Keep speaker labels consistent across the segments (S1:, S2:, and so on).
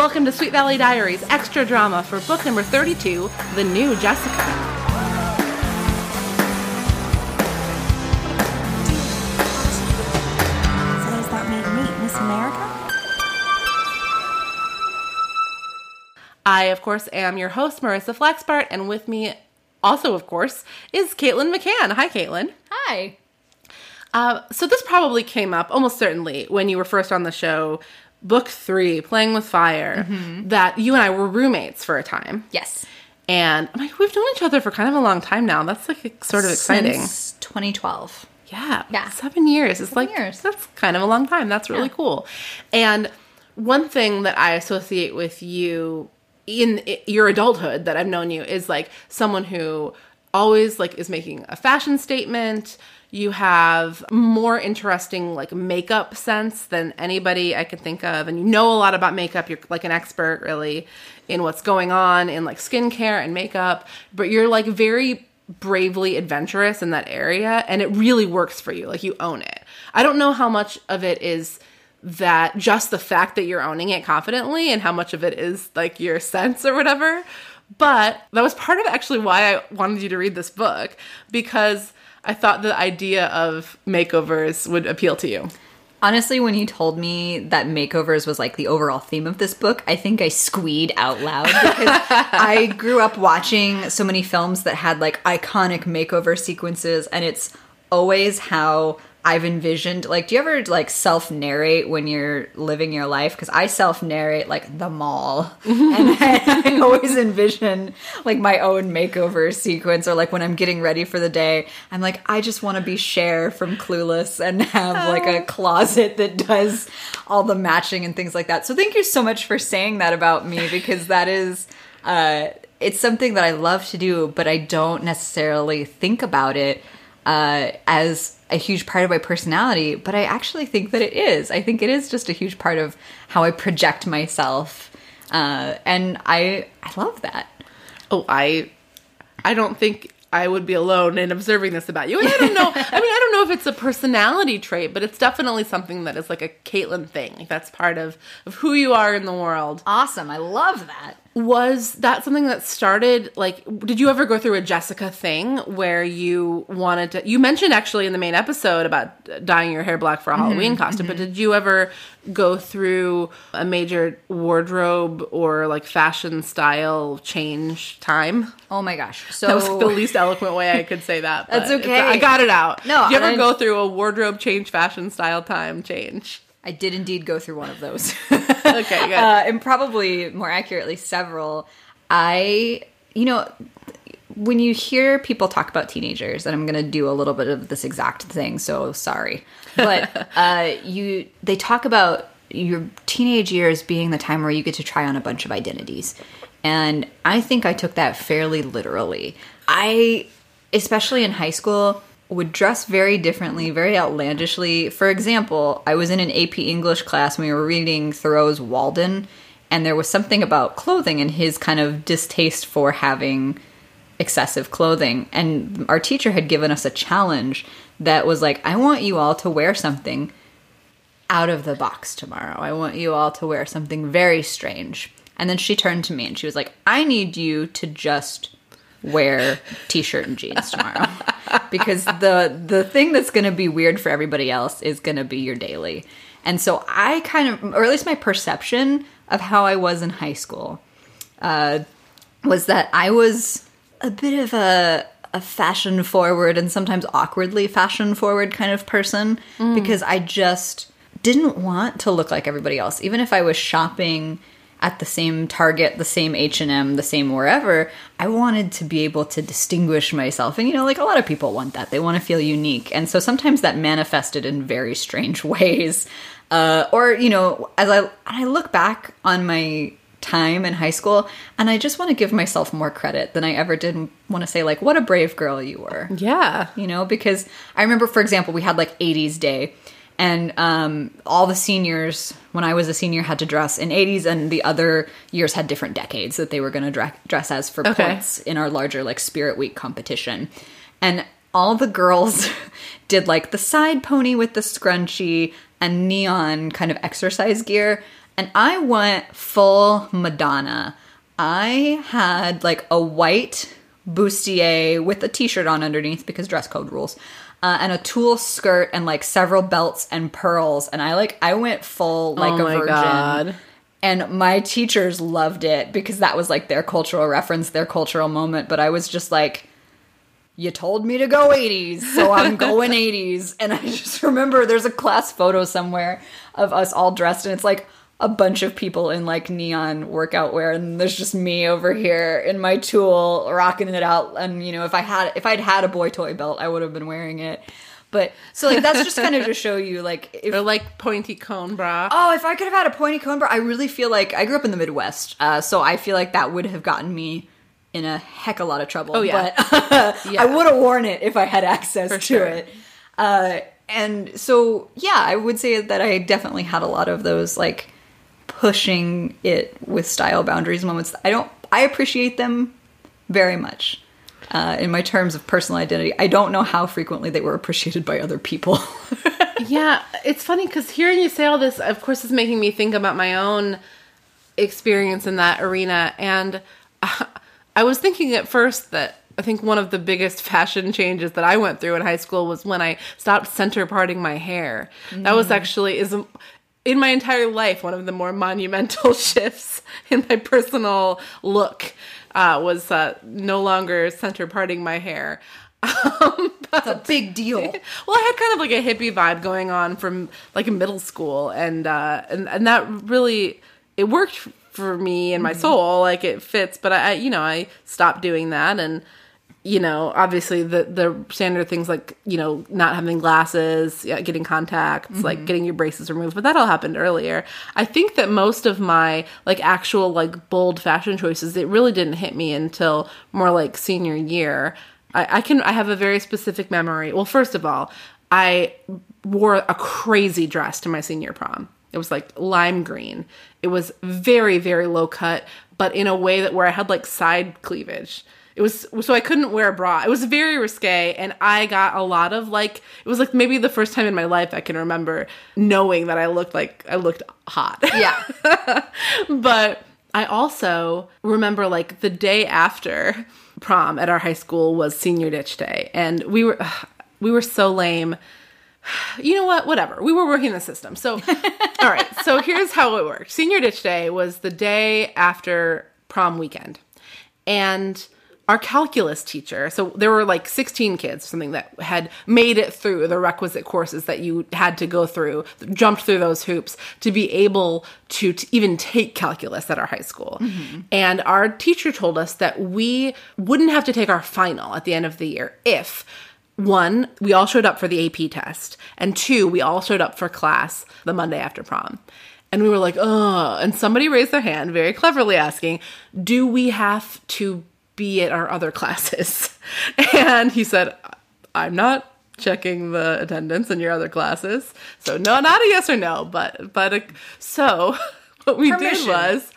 S1: Welcome to Sweet Valley Diaries extra drama for book number 32, The New Jessica.
S2: So does that make me Miss America?
S1: I, of course, am your host, Marissa Flaxbart, and with me, also, of course, is Caitlin McCann. Hi, Caitlin.
S3: Hi.
S1: Uh, so this probably came up almost certainly when you were first on the show, book three, Playing with Fire, mm-hmm. that you and I were roommates for a time.
S3: Yes.
S1: And I'm like, we've known each other for kind of a long time now. That's like sort of exciting.
S3: Since 2012.
S1: Yeah.
S3: Yeah.
S1: Seven years. It's like,
S3: years.
S1: that's kind of a long time. That's really
S3: Yeah.
S1: cool. And one thing that I associate with you in your adulthood that I've known you is like someone who always like is making a fashion statement. You have more interesting like makeup sense than anybody I can think of. And you know a lot about makeup. You're like an expert really in what's going on in like skincare and makeup, but you're like very bravely adventurous in that area and it really works for you like you own it i don't know how much of it is that just the fact that you're owning it confidently and how much of it is like your sense or whatever but that was part of actually why i wanted you to read this book because i thought the idea of makeovers would appeal to you.
S3: Honestly, when you told me that makeovers was like the overall theme of this book, I think I squeed out loud because I grew up watching so many films that had like iconic makeover sequences, and it's always how I've envisioned. Like, do you ever like self narrate when you're living your life? Because I self narrate like the mall, and I, I always envision like my own makeover sequence, or like when I'm getting ready for the day, I'm like, I just want to be Cher from Clueless and have like a closet that does all the matching and things like that. So thank you so much for saying that about me because that is. Uh, it's something that I love to do, but I don't necessarily think about it uh, as a huge part of my personality, but I actually think that it is. I think it is just a huge part of how I project myself, uh, and I I love that.
S1: Oh, I I don't think I would be alone in observing this about you. And I don't know. I mean, I don't know if it's a personality trait, but it's definitely something that is like a Caitlin thing. Like that's part of of who you are in the world.
S3: Awesome, I love that.
S1: Was that something that started like did you ever go through a Jessica thing where you wanted to you mentioned actually in the main episode about dyeing your hair black for a Halloween mm-hmm. costume, but mm-hmm. did you ever go through a major wardrobe or like fashion style change time?
S3: Oh my gosh! So
S1: That was the least eloquent way I could say that.
S3: That's okay.
S1: I got it out.
S3: No,
S1: Did you ever
S3: I-
S1: go through a wardrobe change, fashion style time change?
S3: I did indeed go through one of those.
S1: Okay, good.
S3: uh, and probably more accurately several i you know when you hear people talk about teenagers and i'm going to do a little bit of this exact thing so sorry but uh, you they talk about your teenage years being the time where you get to try on a bunch of identities and i think i took that fairly literally i especially in high school would dress very differently, very outlandishly. For example, I was in an AP English class and we were reading Thoreau's Walden, and there was something about clothing and his kind of distaste for having excessive clothing. And our teacher had given us a challenge that was like, I want you all to wear something out of the box tomorrow. I want you all to wear something very strange. And then she turned to me and she was like, I need you to just wear t-shirt and jeans tomorrow because the the thing that's going to be weird for everybody else is going to be your daily. And so I kind of or at least my perception of how I was in high school uh was that I was a bit of a a fashion forward and sometimes awkwardly fashion forward kind of person because I just didn't want to look like everybody else even if I was shopping at the same Target, the same H&M, the same wherever, I wanted to be able to distinguish myself. And you know, like a lot of people want that. They want to feel unique. And so sometimes that manifested in very strange ways. Uh, or, you know, as I I look back on my time in high school and I just want to give myself more credit than I ever did want to say like what a brave girl you were
S1: yeah.
S3: you know because i remember for example we had like 80s day and um, all the seniors when i was a senior had to dress in 80s and the other years had different decades that they were going to dre- dress as for
S1: Okay.
S3: points in our larger like spirit week competition and all the girls did like the side pony with the scrunchie and neon kind of exercise gear and I went full Madonna. I had like a white bustier with a t-shirt on underneath because dress code rules. Uh, and a tulle skirt and like several belts and pearls and I like I went full like
S1: Oh
S3: a
S1: my
S3: virgin.
S1: God.
S3: And my teachers loved it because that was like their cultural reference, their cultural moment. But I was just like, you told me to go 80s, so I'm going 80s. And I just remember there's a class photo somewhere of us all dressed, and it's like a bunch of people in like neon workout wear, and there's just me over here in my tulle rocking it out. And you know, if I had if I'd had a boy toy belt, I would have been wearing it. But so like that's just kind of to show you like if
S1: They're like pointy cone bra.
S3: Oh, if I could have had a pointy cone bra, I really feel like I grew up in the Midwest, uh, so I feel like that would have gotten me in a heck of a lot of trouble.
S1: Oh, yeah.
S3: but
S1: Yeah.
S3: I would have worn it if I had access
S1: For
S3: to
S1: sure.
S3: it. Uh, and so, yeah, I would say that I definitely had a lot of those like pushing it with style boundaries moments. I don't, I appreciate them very much. Uh, in my terms of personal identity, I don't know how frequently they were appreciated by other people.
S1: Yeah, it's funny because hearing you say all this, of course, is making me think about my own experience in that arena. And uh, I was thinking at first that I think one of the biggest fashion changes that I went through in high school was when I stopped center parting my hair. That was actually is in my entire life one of the more monumental shifts in my personal look. Uh, was uh, no longer center parting my hair.
S3: That's a big deal.
S1: Well, I had kind of like a hippie vibe going on from like middle school, and uh, and and that really it worked for me and my soul. Like it fits, but I, I, you know, I stopped doing that, and you know, obviously the the standard things like you know not having glasses, yeah, getting contacts, like mm-hmm. getting your braces removed, but that all happened earlier. I think that most of my like actual like bold fashion choices, it really didn't hit me until more like senior year. I, I can I have a very specific memory. Well, first of all, I wore a crazy dress to my senior prom. It was like lime green. It was very very low cut, but in a way that where I had like side cleavage. It was so I couldn't wear a bra. It was very risque, and I got a lot of like. It was like maybe the first time in my life I can remember knowing that I looked like I looked hot.
S3: Yeah.
S1: but I also remember like the day after prom at our high school was senior ditch day, and we were we were so lame. You know what? Whatever. We were working the system. So, all right. So here's how it worked. Senior ditch day was the day after prom weekend, and our calculus teacher. So there were like 16 kids something that had made it through the requisite courses that you had to go through jumped through those hoops to be able to t- even take calculus at our high school. Mm-hmm. And our teacher told us that we wouldn't have to take our final at the end of the year if one, we all showed up for the AP test, and two, we all showed up for class the Monday after prom. And we were like, oh, and somebody raised their hand very cleverly asking, do we have to be at our other classes? And he said, I'm not checking the attendance in your other classes. So no, not a yes or no, but but a, so what we
S3: Permission.
S1: did was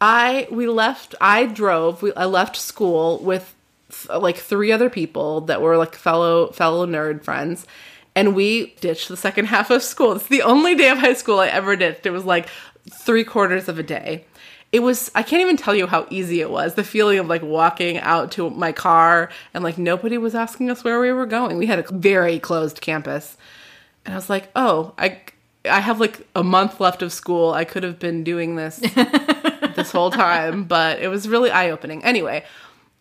S1: I we left. I drove. We, I left school with th- like three other people that were like fellow fellow nerd friends, and we ditched the second half of school. It's the only day of high school I ever ditched. It was like three quarters of a day. It was. I can't even tell you how easy it was. The feeling of like walking out to my car and like nobody was asking us where we were going. We had a very closed campus, and I was like, oh, I. I have like a month left of school. I could have been doing this this whole time, but it was really eye opening. Anyway,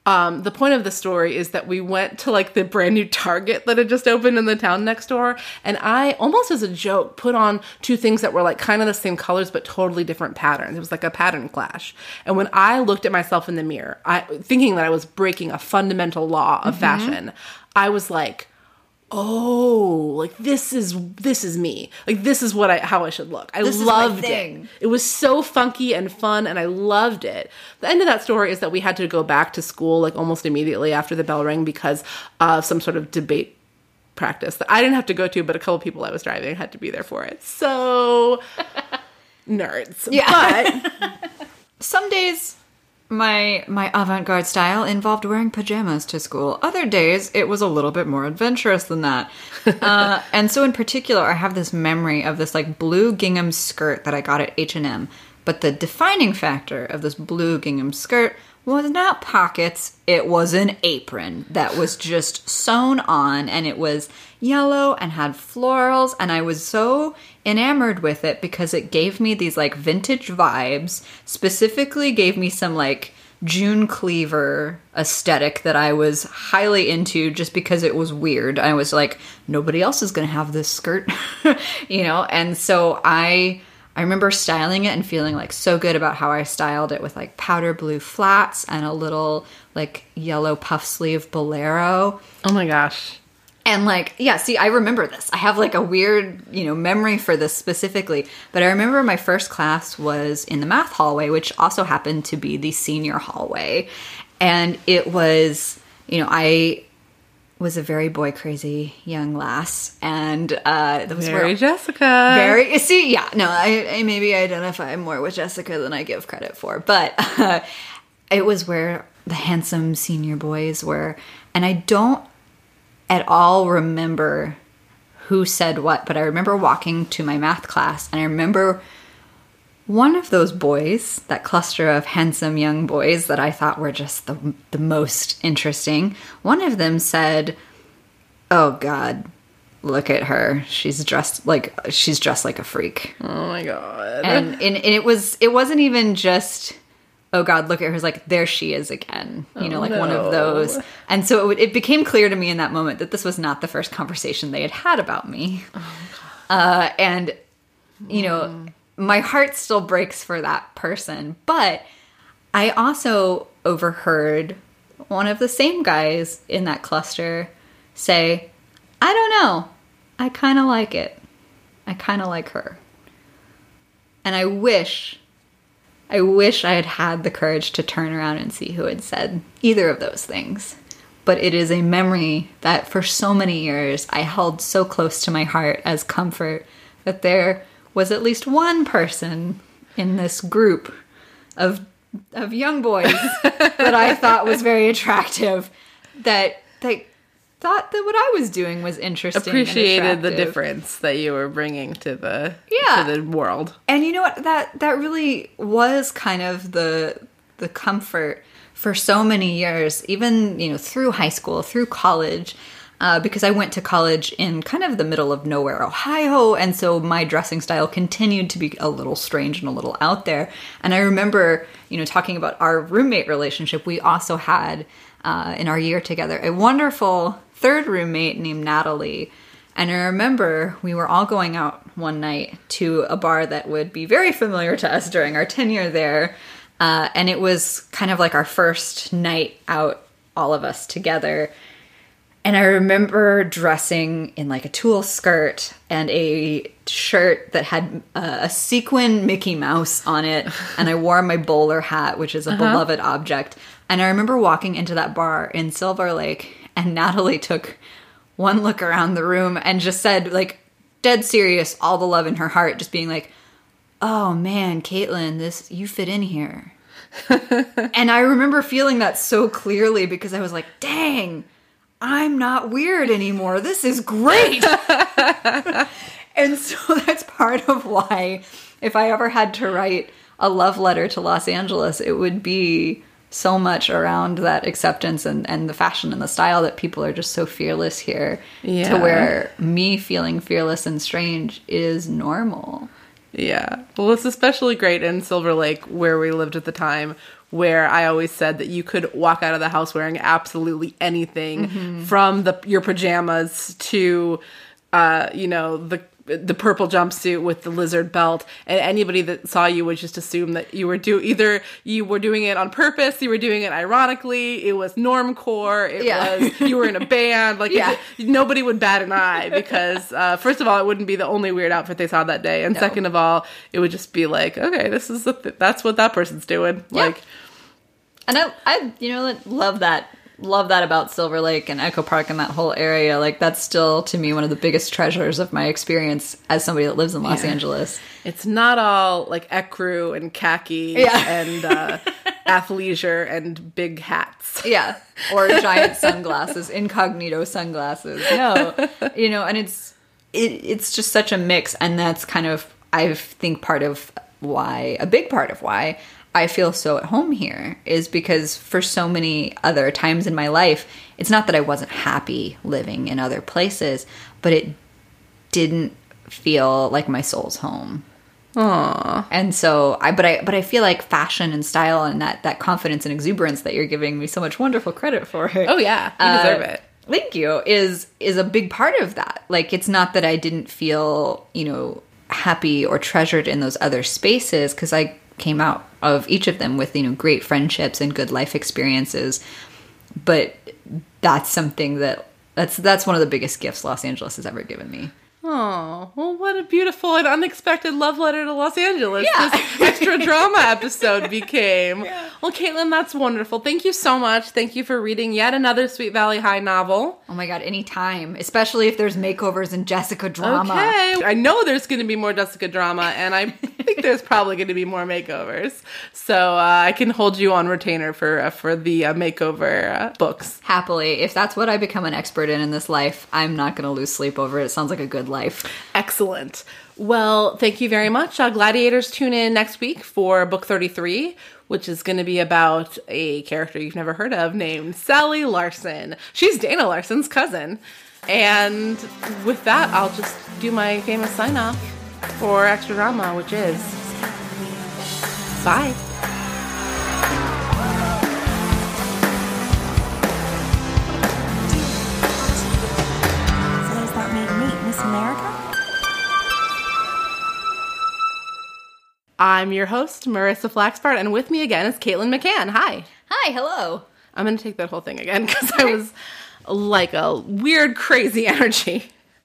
S1: um, the point of the story is that we went to like the brand new Target that had just opened in the town next door, and I almost as a joke put on two things that were like kind of the same colors but totally different patterns. It was like a pattern clash. And when I looked at myself in the mirror, I thinking that I was breaking a fundamental law of fashion, I was like, oh like this is this is me. Like this is what i how i should look. I
S3: This
S1: loved it. it was so funky and fun and i loved it. The end of that story is that we had to go back to school like almost immediately after the bell rang because of some sort of debate practice that i didn't have to go to but a couple people i was driving had to be there for it. So nerds.
S3: Yeah.
S1: but
S3: Some days my my avant-garde style involved wearing pajamas to school. Other days it was a little bit more adventurous than that. uh, and so in particular, I have this memory of this like blue gingham skirt that I got at H&M. But the defining factor of this blue gingham skirt was not pockets, it was an apron that was just sewn on and it was yellow and had florals and I was so enamored with it because it gave me these like vintage vibes, specifically gave me some like June Cleaver aesthetic that I was highly into just because it was weird. I was like, nobody else is going to have this skirt, you know? And so I I remember styling it and feeling like so good about how I styled it with like powder blue flats and a little like yellow puff sleeve bolero.
S1: Oh my gosh.
S3: And like, yeah, see, I remember this. I have like a weird, you know, memory for this specifically. But I remember my first class was in the math hallway, which also happened to be the senior hallway. And it was, you know, I was a very boy crazy young lass, and uh, that was
S1: Very
S3: where
S1: Jessica.
S3: very see yeah no I, I maybe identify more with Jessica than I give credit for, but uh, it was where the handsome senior boys were, and I don't at all remember who said what, but I remember walking to my math class, and I remember one of those boys, that cluster of handsome young boys that I thought were just the, the most interesting, one of them said, Oh God, look at her. She's dressed like she's dressed like a freak.
S1: Oh my god.
S3: And, and, and it was it wasn't even just oh god look at her. It's like there she is again. You know like one of those. And so it, it became clear to me in that moment that this was not the first conversation they had had about me. Uh, and you know my heart still breaks for that person but i also overheard one of the same guys in that cluster say i don't know. I kind of like it. I kind of like her. And i wish I wish I had had the courage to turn around and see who had said either of those things. But it is a memory that for so many years I held so close to my heart as comfort that there was at least one person in this group of of young boys that I thought was very attractive that that thought that what I was doing was interesting. and
S1: Appreciated the difference that you were bringing to the
S3: Yeah.
S1: to the world.
S3: And you know what? That that really was kind of the the comfort for so many years, even you know through high school, through college, uh, because I went to college in kind of the middle of nowhere, Ohio, and so my dressing style continued to be a little strange and a little out there. And I remember, you know, talking about our roommate relationship. We also had uh, in our year together a wonderful third roommate named Natalie. And I remember we were all going out one night to a bar that would be very familiar to us during our tenure there. Uh, and it was kind of like our first night out, all of us together. And I remember dressing in like a tulle skirt and a shirt that had uh, a sequin Mickey Mouse on it. And I wore my bowler hat, which is a beloved object. And I remember walking into that bar in Silver Lake, and Natalie took one look around the room and just said, like, dead serious, all the love in her heart, just being like, oh man, Caitlin, this, you fit in here. and I remember feeling that so clearly because I was like, dang, I'm not weird anymore. This is great. and so that's part of why, if I ever had to write a love letter to Los Angeles, it would be so much around that acceptance and, and the fashion and the style that people are just so fearless here
S1: Yeah.
S3: to where me feeling fearless and strange is normal.
S1: Yeah. Well, it's especially great in Silver Lake where we lived at the time where I always said that you could walk out of the house wearing absolutely anything from the your pajamas to uh, you know, the the purple jumpsuit with the lizard belt and anybody that saw you would just assume that you were do either you were doing it on purpose, you were doing it ironically, it was normcore, it
S3: Yeah.
S1: was you were in a band, like
S3: Yeah.
S1: it- nobody would bat an eye because uh, first of all, it wouldn't be the only weird outfit they saw that day, and
S3: No.
S1: second of all, it would just be like, okay, this is th- that's what that person's doing.
S3: Yeah.
S1: Like,
S3: And I, I, you know, love that, love that about Silver Lake and Echo Park and that whole area. Like that's still to me one of the biggest treasures of my experience as somebody that lives in Los
S1: Yeah.
S3: Angeles.
S1: it's not all like ecru and khaki
S3: Yeah.
S1: and uh, athleisure and big hats.
S3: Yeah. Or giant sunglasses, incognito sunglasses. No. You know, and it's it, it's just such a mix and that's kind of I think part of why a big part of why I feel so at home here is because for so many other times in my life, it's not that I wasn't happy living in other places, but it didn't feel like my soul's home.
S1: Aww.
S3: And so I but I but I feel like fashion and style and that that confidence and exuberance that you're giving me so much wonderful credit for.
S1: Oh yeah, you deserve
S3: Uh,
S1: it.
S3: Thank you. Is is a big part of that. Like it's not that I didn't feel, you know, happy or treasured in those other spaces because I came out of each of them with, you know, great friendships and good life experiences. But that's something that that's that's one of the biggest gifts Los Angeles has ever given me.
S1: Oh, well, what a beautiful and unexpected love letter to Los Angeles
S3: Yeah.
S1: this extra drama episode became. Well, Caitlin, that's wonderful. Thank you so much. Thank you for reading yet another Sweet Valley High novel.
S3: Oh my god, anytime, especially if there's makeovers and Jessica drama.
S1: Okay. I know there's going to be more Jessica drama, and I think there's probably going to be more makeovers. So uh, I can hold you on retainer for uh, for the uh, makeover uh, books.
S3: Happily, if that's what I become an expert in in this life, I'm not going to lose sleep over it. It sounds like a good life.
S1: Excellent. Well, thank you very much. Uh, Gladiators, tune in next week for book 33, which is going to be about a character you've never heard of named Sally Larson. She's Dana Larson's cousin. And with that, I'll just do my famous sign off for Extra Drama, which is bye.
S2: So does that make me Miss America?
S1: I'm your host, Marissa Flaxbart, and with me again is Caitlin McCann. Hi.
S3: Hi, hello.
S1: I'm going to take that whole thing again because I was like a weird, crazy energy.